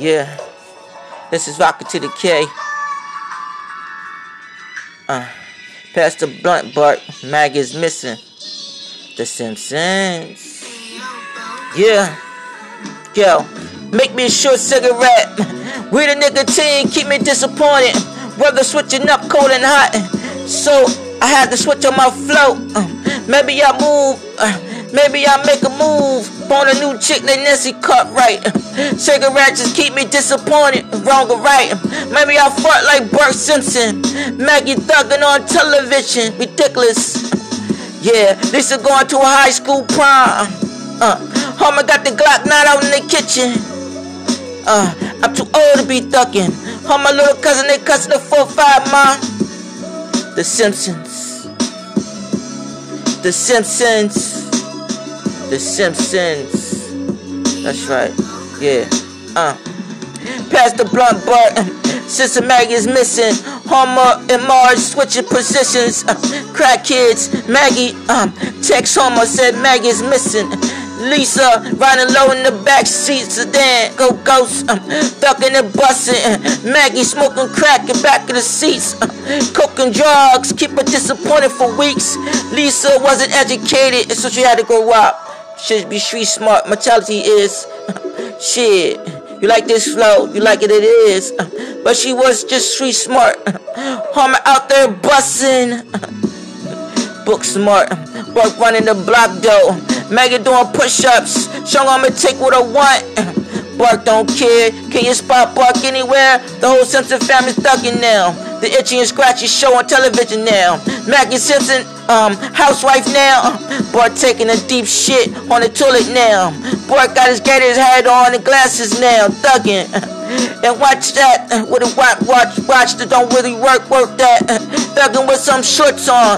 Yeah. This is Rocket to the K. Uh, pass the blunt, Bart. Mag is missing. The Simpsons. Yeah. Yo, make me a short cigarette. We the nicotine, keep me disappointed. Weather switching up cold and hot. So I had to switch on my flow. Uh, maybe I move. Uh, Maybe I make a move on a new chick that Nancy Cartwright. Cigarettes just keep me disappointed, wrong or right. Maybe I fart like Bart Simpson. Maggie thugging on television, ridiculous. Yeah, Lisa going to a high school prom. Uh, Homer got the Glock 9 out in the kitchen. Uh, I'm too old to be thugging. Homer little cousin, they cussing the 4-5 mom. The Simpsons. The Simpsons. The Simpsons. That's right. Yeah. Uh. Pass the blunt Bart. Sister Maggie is missing. Homer and Marge switching positions. Uh, crack kids. Maggie um, text Homer said Maggie is missing. Lisa riding low in the back seat sedan. Go ghost. Um, ducking and busting. Maggie smoking crack in back of the seats. Uh, cooking drugs. Keep her disappointed for weeks. Lisa wasn't educated, so she had to grow up. Should be street smart. Mentality is shit. You like this flow? You like it? It is. But she was just street smart. Homer out there bussing. Book smart. Work running the block though. Maggie doing push-ups. Showing I'ma take what I want. Bart don't care. Can you spot Bart anywhere? The whole Simpson family's thugging now. The itchy and scratchy show on television now. Maggie Simpson um, housewife now. Boy taking a deep shit on the toilet now. Boy got his gator's hat on and glasses now, thugging. And watch that with a watch, watch, watch that don't really work, work that. Thugging with some shorts on.